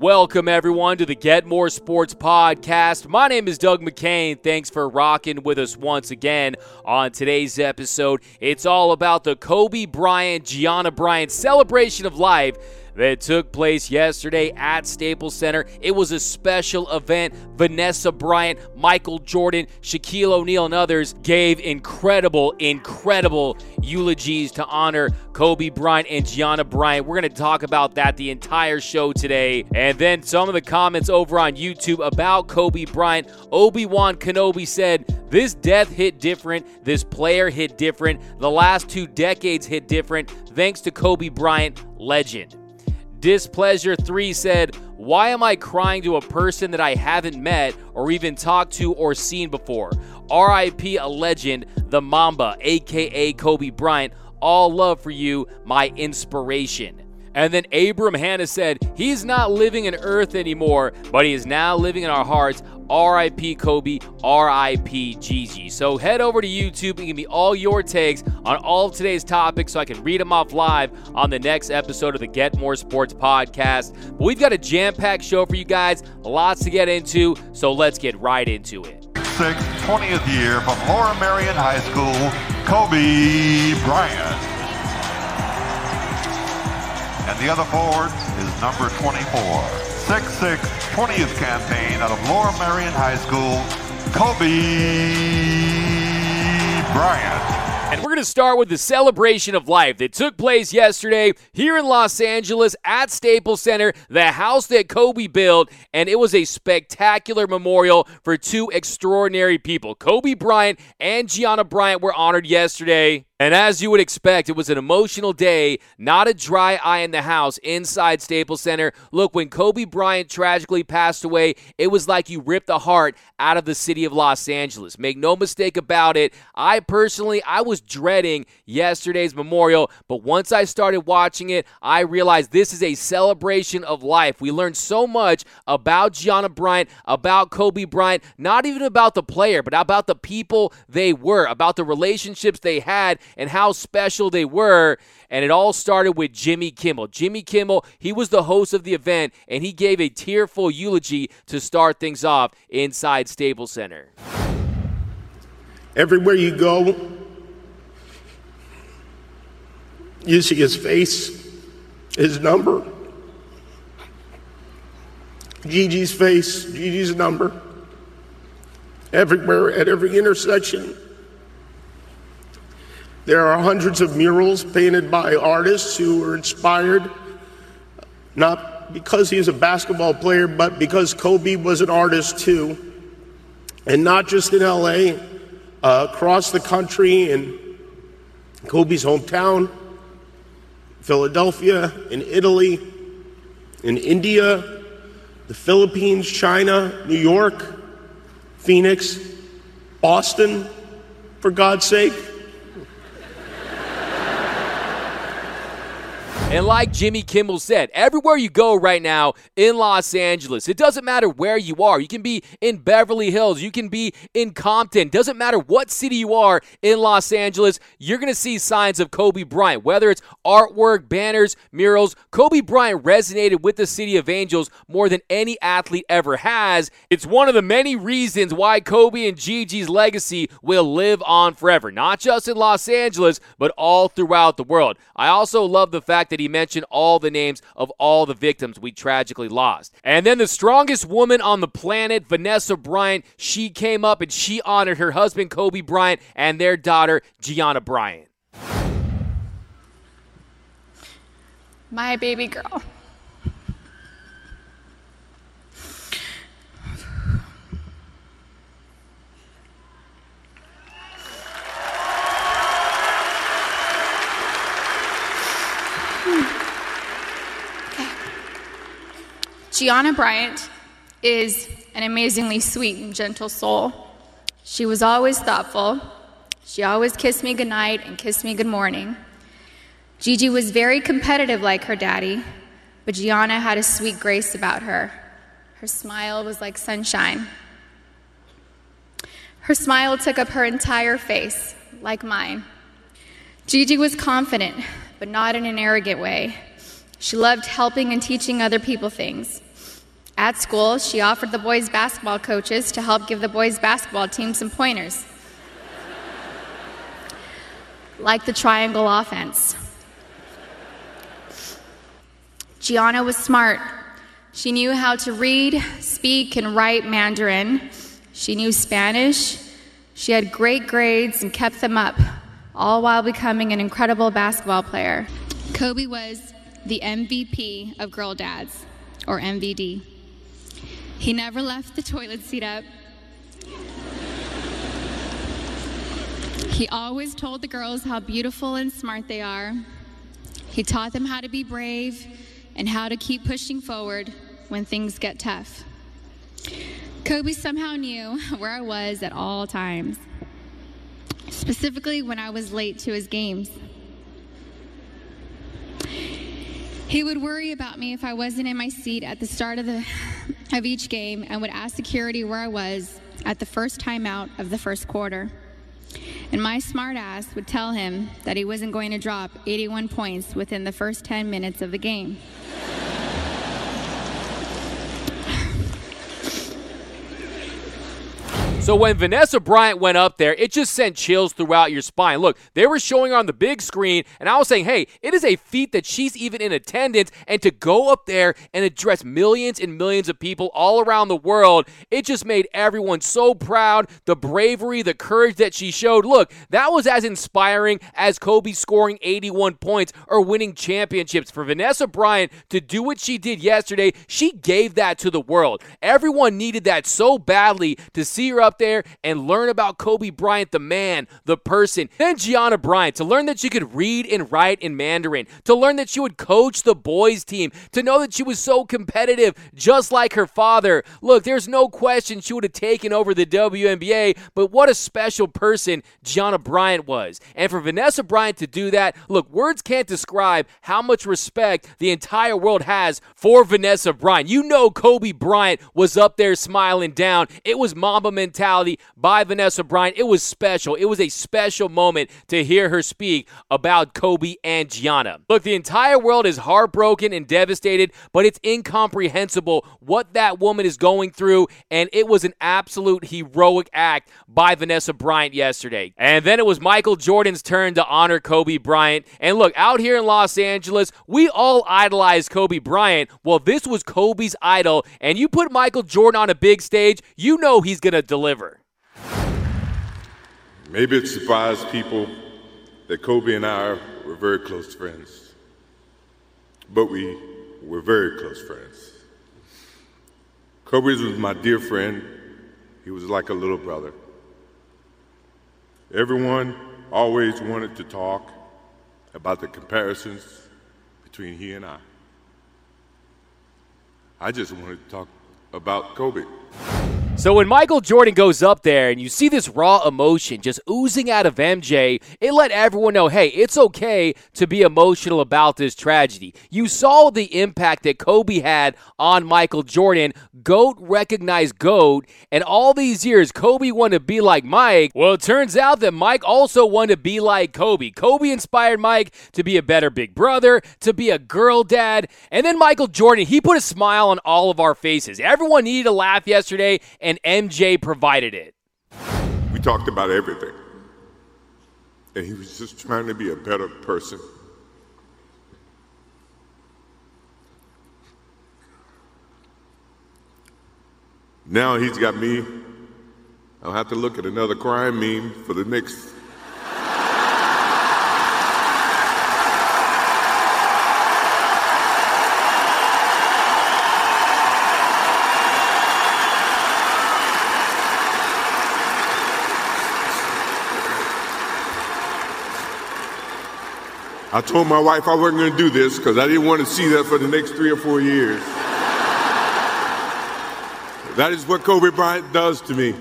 Welcome, everyone, to the Get More Sports Podcast. My name is Doug McCain. Thanks for rocking with us once again on today's episode. It's all about the Kobe Bryant, Gianna Bryant celebration of life that took place yesterday at Staples Center. It was a special event. Vanessa Bryant, Michael Jordan, Shaquille O'Neal, and others gave incredible, incredible eulogies to honor Kobe Bryant and Gianna Bryant. We're going to talk about that the entire show today. And then some of the comments over on YouTube about Kobe Bryant. Obi Wan Kenobi said, This death hit different. This player hit different. The last two decades hit different. Thanks to Kobe Bryant, legend. Displeasure 3 said, Why am I crying to a person that I haven't met or even talked to or seen before? RIP a legend, the Mamba, aka Kobe Bryant. All love for you, my inspiration. And then Abram Hanna said, He's not living in earth anymore, but he is now living in our hearts. RIP Kobe, RIP Gigi. So head over to YouTube and give me all your takes on all of today's topics so I can read them off live on the next episode of the Get More Sports podcast. But we've got a jam packed show for you guys, lots to get into, so let's get right into it. Six, 20th year from Lower Merion High School, Kobe Bryant. And the other forward is number 24. 6-6 20th campaign out of Lower Merion High School, Kobe Bryant. And going to start with the celebration of life that took place yesterday here in Los Angeles at Staples Center, the house that Kobe built. And it was a spectacular memorial for two extraordinary people. Kobe Bryant and Gianna Bryant were honored yesterday. And as you would expect, it was an emotional day, not a dry eye in the house inside Staples Center. Look, when Kobe Bryant tragically passed away, it was like you ripped the heart out of the city of Los Angeles. Make no mistake about it. I personally, I was dreading yesterday's memorial, but once I started watching it, I realized this is a celebration of life. We learned so much about Gianna Bryant, about Kobe Bryant, not even about the player, but about the people they were, about the relationships they had and how special they were. And it all started with Jimmy Kimmel. Jimmy Kimmel, he was the host of the event, and he gave a tearful eulogy to start things off inside Staples Center. Everywhere you go, you see his face, his number. Gigi's face, Gigi's number. Everywhere, at every intersection, there are hundreds of murals painted by artists who were inspired not because he is a basketball player, but because Kobe was an artist too. And not just in LA, uh, across the country, in Kobe's hometown, Philadelphia, in Italy, in India, the Philippines, China, New York, Phoenix, Boston, for God's sake. And like Jimmy Kimmel said, everywhere you go right now in Los Angeles, it doesn't matter where you are. You can be in Beverly Hills, you can be in Compton. Doesn't matter what city you are in Los Angeles, you're going to see signs of Kobe Bryant. Whether it's artwork, banners, murals, Kobe Bryant resonated with the city of Angels more than any athlete ever has. It's one of the many reasons why Kobe and Gigi's legacy will live on forever, not just in Los Angeles, but all throughout the world. I also love the fact that he mentioned all the names of all the victims we tragically lost. And then the strongest woman on the planet, Vanessa Bryant, she came up and she honored her husband, Kobe Bryant, and their daughter, Gianna Bryant. My baby girl. Gianna Bryant is an amazingly sweet and gentle soul. She was always thoughtful. She always kissed me goodnight and kissed me good morning. Gigi was very competitive like her daddy, but Gianna had a sweet grace about her. Her smile was like sunshine. Her smile took up her entire face, like mine. Gigi was confident, but not in an arrogant way. She loved helping and teaching other people things. At school, she offered the boys' basketball coaches to help give the boys' basketball team some pointers, like the triangle offense. Gianna was smart. She knew how to read, speak, and write Mandarin. She knew Spanish. She had great grades and kept them up, all while becoming an incredible basketball player. Kobe was the MVP of Girl Dads, or MVD. He never left the toilet seat up. He always told the girls how beautiful and smart they are. He taught them how to be brave and how to keep pushing forward when things get tough. Kobe somehow knew where I was at all times, specifically when I was late to his games. He would worry about me if I wasn't in my seat at the start of, the, of each game and would ask security where I was at the first timeout of the first quarter. And my smartass would tell him that he wasn't going to drop 81 points within the first 10 minutes of the game. So when Vanessa Bryant went up there, it just sent chills throughout your spine. Look, they were showing her on the big screen, and I was saying, hey, it is a feat that she's even in attendance, and to go up there and address millions and millions of people all around the world, it just made everyone so proud. The bravery, the courage that she showed. Look, that was as inspiring as Kobe scoring 81 points or winning championships. For Vanessa Bryant to do what she did yesterday, she gave that to the world. Everyone needed that so badly to see her up out there and learn about Kobe Bryant, the man, the person. Then Gianna Bryant, to learn that she could read and write in Mandarin, to learn that she would coach the boys' team, to know that she was so competitive, just like her father. Look, there's no question she would have taken over the WNBA, but what a special person Gianna Bryant was. And for Vanessa Bryant to do that, look, words can't describe how much respect the entire world has for Vanessa Bryant. You know Kobe Bryant was up there smiling down. It was Mamba mentality mentality by Vanessa Bryant. It was special. It was a special moment to hear her speak about Kobe and Gianna. Look, the entire world is heartbroken and devastated, but it's incomprehensible what that woman is going through, and it was an absolute heroic act by Vanessa Bryant yesterday. And then it was Michael Jordan's turn to honor Kobe Bryant. And look, out here in Los Angeles, we all idolize Kobe Bryant. Well, this was Kobe's idol, and you put Michael Jordan on a big stage, you know he's going to deliver deliver. Maybe it surprised people that Kobe and I were very close friends, but we were very close friends. Kobe was my dear friend. He was like a little brother. Everyone always wanted to talk about the comparisons between he and I. I just wanted to talk about Kobe. So when Michael Jordan goes up there and you see this raw emotion just oozing out of MJ, it let everyone know, hey, it's okay to be emotional about this tragedy. You saw the impact that Kobe had on Michael Jordan. GOAT recognized GOAT, and all these years, Kobe wanted to be like Mike. Well, it turns out that Mike also wanted to be like Kobe. Kobe inspired Mike to be a better big brother, to be a girl dad, and then Michael Jordan, he put a smile on all of our faces. Everyone needed a laugh yesterday and MJ provided it. We talked about everything. And he was just trying to be a better person. Now he's got me. I'll have to look at another crying meme for the next I told my wife I wasn't going to do this because I didn't want to see that for the next three or four years. that is what Kobe Bryant does to me.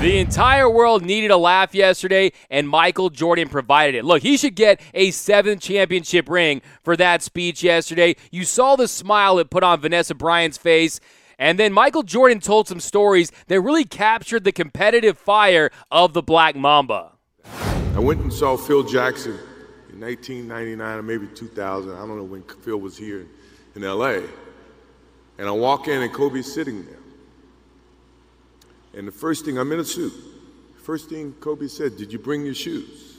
The entire world needed a laugh yesterday, and Michael Jordan provided it. Look, he should get a seventh championship ring for that speech yesterday. You saw the smile it put on Vanessa Bryant's face. And then Michael Jordan told some stories that really captured the competitive fire of the Black Mamba. I went and saw Phil Jackson 1999 or maybe 2000. I don't know when Phil was here in LA. And I walk in, and Kobe's sitting there. And the first thing, I'm in a suit. First thing Kobe said, Did you bring your shoes?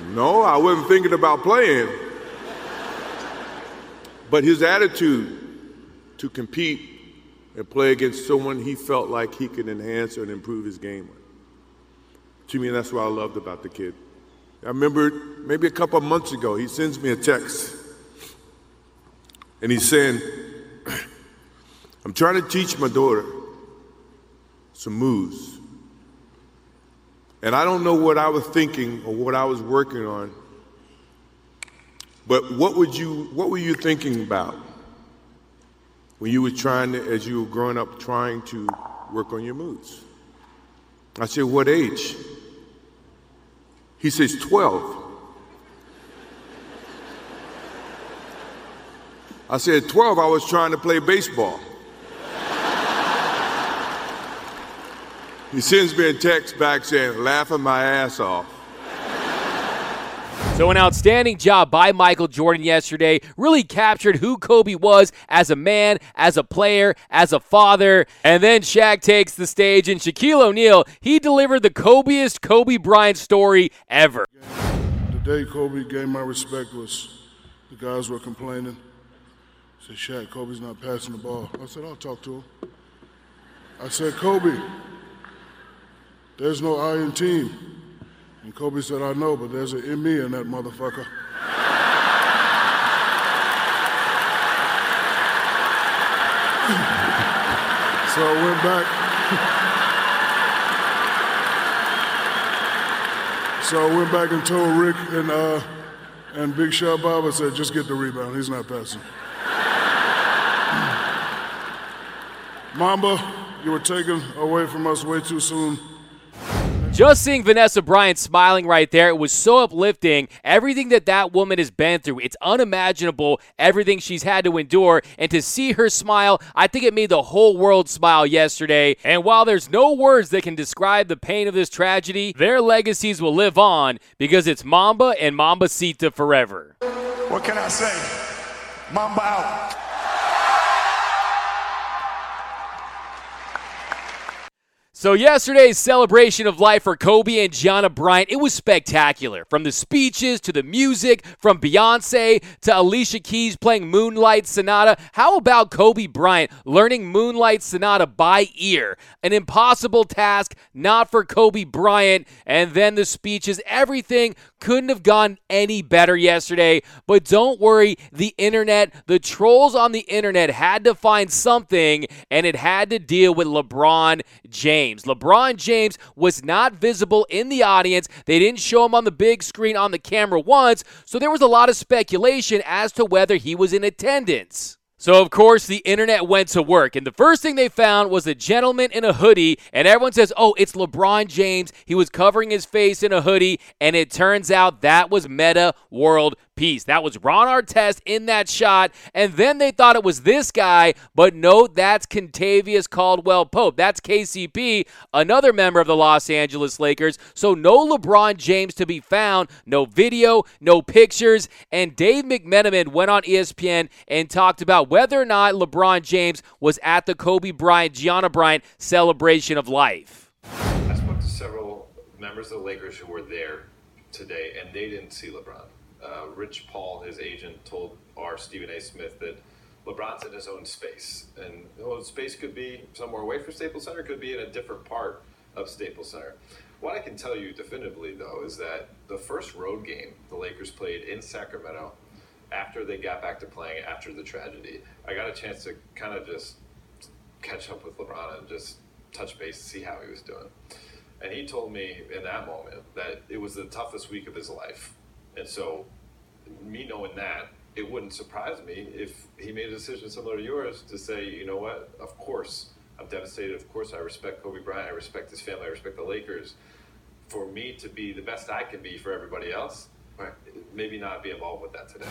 no, I wasn't thinking about playing. But his attitude to compete and play against someone he felt like he could enhance and improve his game with. To me, that's what I loved about the kid. I remember maybe a couple of months ago, he sends me a text. And he's saying, I'm trying to teach my daughter some moves. And I don't know what I was thinking or what I was working on. But what would you what were you thinking about when you were trying to, as you were growing up trying to work on your moves? I said, What age? He says, 12. I said, 12, I was trying to play baseball. he sends me a text back saying, laughing my ass off. So, an outstanding job by Michael Jordan yesterday really captured who Kobe was as a man, as a player, as a father. And then Shaq takes the stage, and Shaquille O'Neal, he delivered the Kobeest Kobe Bryant story ever. The day Kobe gained my respect was the guys were complaining. Said, Shaq, Kobe's not passing the ball. I said, I'll talk to him. I said, Kobe, there's no I in team. And Kobe said, I know, but there's an me in that motherfucker. so I went back. so I went back and told Rick and uh, and Big Shot Bob, I said, just get the rebound. He's not passing. Mamba, you were taken away from us way too soon. Just seeing Vanessa Bryant smiling right there, it was so uplifting. Everything that that woman has been through, it's unimaginable, everything she's had to endure. And to see her smile, I think it made the whole world smile yesterday. And while there's no words that can describe the pain of this tragedy, their legacies will live on because it's Mamba and Mambacita forever. What can I say? Mamba out. So yesterday's celebration of life for Kobe and Gianna Bryant, it was spectacular. From the speeches to the music, from Beyonce to Alicia Keys playing Moonlight Sonata. How about Kobe Bryant learning Moonlight Sonata by ear? An impossible task, not for Kobe Bryant. And then the speeches, everything couldn't have gone any better yesterday. But don't worry, the internet, the trolls on the internet had to find something, and it had to deal with LeBron James. LeBron James was not visible in the audience. They didn't show him on the big screen on the camera once, so there was a lot of speculation as to whether he was in attendance. So, of course, the internet went to work, and the first thing they found was a gentleman in a hoodie, and everyone says, Oh, it's LeBron James. He was covering his face in a hoodie, and it turns out that was Metta World Peace. That was Ron Artest in that shot, and then they thought it was this guy, but no, that's Kentavious Caldwell Pope. That's KCP, another member of the Los Angeles Lakers. So, no LeBron James to be found, no video, no pictures, and Dave McMenamin went on ESPN and talked about whether or not LeBron James was at the Kobe Bryant, Gianna Bryant celebration of life. I spoke to several members of the Lakers who were there today, and they didn't see LeBron. Uh, Rich Paul, his agent, told our Stephen A. Smith that LeBron's in his own space, and well, space could be somewhere away from Staples Center, could be in a different part of Staples Center. What I can tell you definitively, though, is that the first road game the Lakers played in Sacramento after they got back to playing after the tragedy, I got a chance to kind of just catch up with LeBron and just touch base see how he was doing. And he told me in that moment that it was the toughest week of his life. And so, me knowing that, it wouldn't surprise me if he made a decision similar to yours to say, you know what, of course, I'm devastated. Of course, I respect Kobe Bryant. I respect his family. I respect the Lakers. For me to be the best I can be for everybody else, maybe not be involved with that today.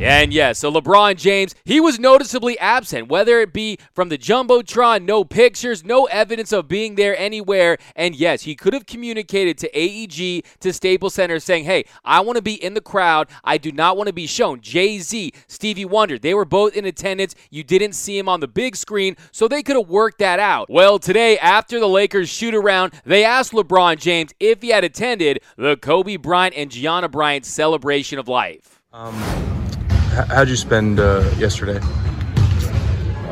And yes, so LeBron James, he was noticeably absent, whether it be from the Jumbotron, no pictures, no evidence of being there anywhere. And yes, he could have communicated to AEG, to Staples Center, saying, hey, I want to be in the crowd. I do not want to be shown. Jay Z, Stevie Wonder, they were both in attendance. You didn't see him on the big screen, so they could have worked that out. Well, today, after the Lakers shoot around, they asked LeBron James if he had attended the Kobe Bryant and Gianna Bryant celebration of life. Um, how'd you spend uh, yesterday?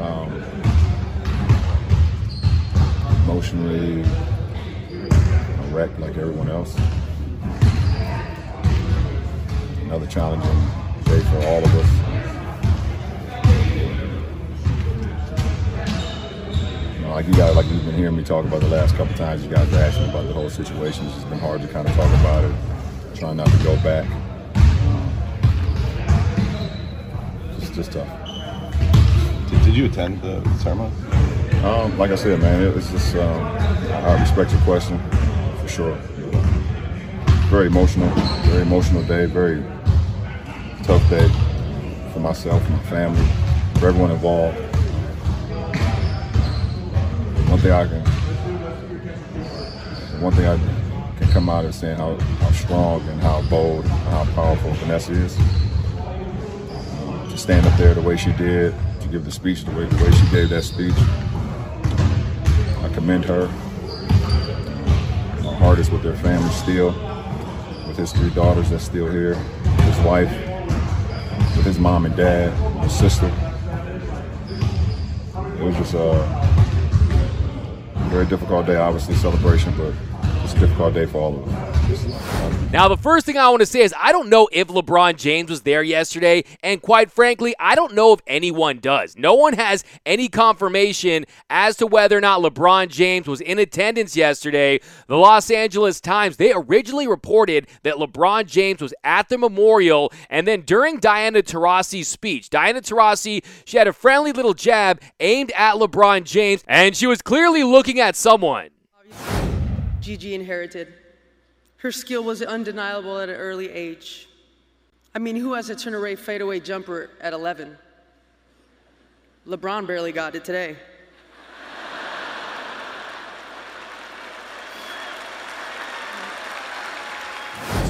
Um, emotionally wrecked like everyone else. Another challenging day for all of us. You know, like you guys, like you've been hearing me talk about the last couple times, you guys are asking about the whole situation. It's just been hard to kind of talk about it, trying not to go back. Just, just tough. Did, did you attend the ceremony? Um, like I said, man, it, it's just um, I respect your question for sure. Very emotional, very emotional day, very tough day for myself, my family, for everyone involved. One thing I can, one thing I can come out of saying how, how strong and how bold and how powerful Vanessa is. Stand up there the way she did, to give the speech the way, the way she gave that speech. I commend her. My heart is with their family still, with his three daughters that's still here, his wife, with his mom and dad, his sister. It was just a very difficult day, obviously, celebration, but it's a difficult day for all of us. Now, the first thing I want to say is I don't know if LeBron James was there yesterday, and quite frankly, I don't know if anyone does. No one has any confirmation as to whether or not LeBron James was in attendance yesterday. The Los Angeles Times, they originally reported that LeBron James was at the memorial, and then during Diana Taurasi's speech, Diana Taurasi, she had a friendly little jab aimed at LeBron James, and she was clearly looking at someone. Gigi inherited. Her skill was undeniable at an early age. I mean, who has a turn away fadeaway jumper at 11? LeBron barely got it today.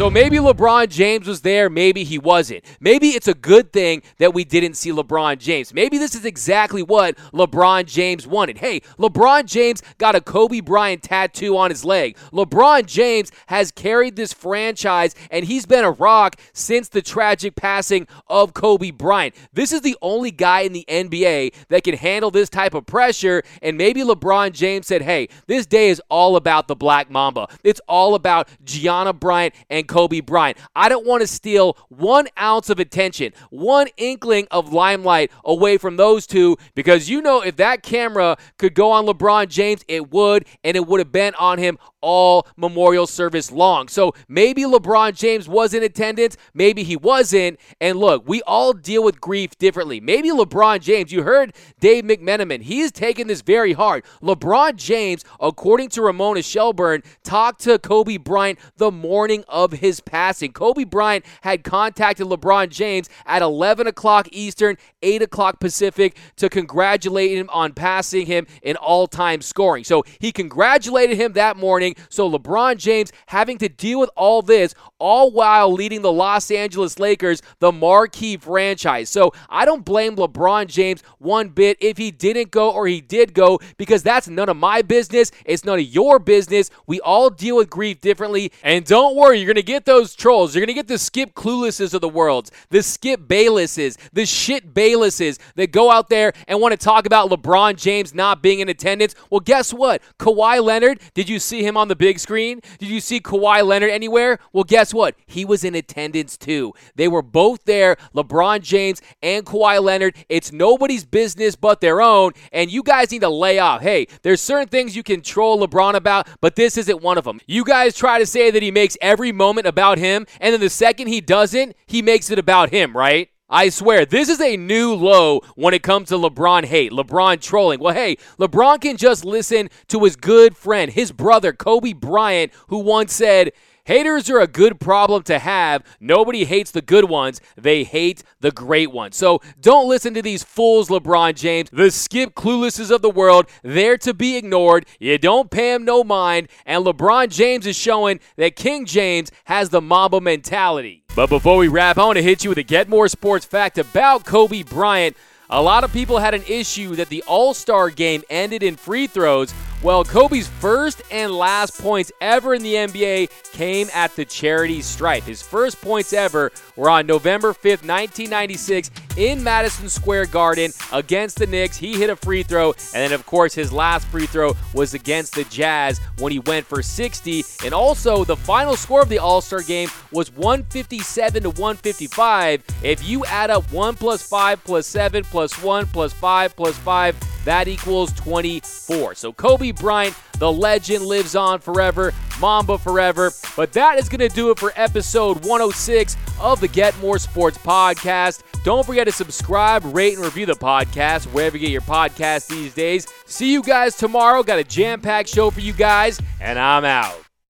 So maybe LeBron James was there, maybe he wasn't. Maybe it's a good thing that we didn't see LeBron James. Maybe this is exactly what LeBron James wanted. Hey, LeBron James got a Kobe Bryant tattoo on his leg. LeBron James has carried this franchise and he's been a rock since the tragic passing of Kobe Bryant. This is the only guy in the NBA that can handle this type of pressure and maybe LeBron James said, "Hey, this day is all about the Black Mamba. It's all about Gianna Bryant and Kobe Bryant. I don't want to steal one ounce of attention, one inkling of limelight away from those two because you know if that camera could go on LeBron James, it would, and it would have been on him all memorial service long. So maybe LeBron James was in attendance, maybe he wasn't. And look, we all deal with grief differently. Maybe LeBron James, you heard Dave McMenamin, he is taking this very hard. LeBron James, according to Ramona Shelburne, talked to Kobe Bryant the morning of his passing. Kobe Bryant had contacted LeBron James at 11 o'clock Eastern, 8 o'clock Pacific to congratulate him on passing him in all time scoring. So he congratulated him that morning. So LeBron James having to deal with all this, all while leading the Los Angeles Lakers, the marquee franchise. So I don't blame LeBron James one bit if he didn't go or he did go because that's none of my business. It's none of your business. We all deal with grief differently. And don't worry, you're going to get those trolls. You're going to get the Skip Cluelesses of the world, the Skip Baylesses, the shit Baylesses that go out there and want to talk about LeBron James not being in attendance. Well, guess what? Kawhi Leonard, did you see him on the big screen? Did you see Kawhi Leonard anywhere? Well, guess what? He was in attendance too. They were both there, LeBron James and Kawhi Leonard. It's nobody's business but their own, and you guys need to lay off. Hey, there's certain things you can troll LeBron about, but this isn't one of them. You guys try to say that he makes every moment about him, and then the second he doesn't, he makes it about him, right? I swear, this is a new low when it comes to LeBron hate, LeBron trolling. Well, hey, LeBron can just listen to his good friend, his brother, Kobe Bryant, who once said, Haters are a good problem to have. Nobody hates the good ones, they hate the great ones. So don't listen to these fools, LeBron James, the skip cluelesses of the world. They're to be ignored. You don't pay them no mind. And LeBron James is showing that King James has the Mamba mentality. But before we wrap, I want to hit you with a Get More Sports fact about Kobe Bryant. A lot of people had an issue that the All Star game ended in free throws. Well, Kobe's first and last points ever in the NBA came at the charity stripe. His first points ever were on November 5th, 1996, in Madison Square Garden against the Knicks. He hit a free throw, and then, of course, his last free throw was against the Jazz when he went for 60. And also, the final score of the All Star game was 157 to 155. If you add up 1 plus 5 plus 7 plus 1 plus 5 plus 5, that equals 24. So Kobe Bryant, the legend, lives on forever. Mamba forever. But that is going to do it for episode 106 of the Get More Sports podcast. Don't forget to subscribe, rate, and review the podcast wherever you get your podcast these days. See you guys tomorrow. Got a jam packed show for you guys, and I'm out.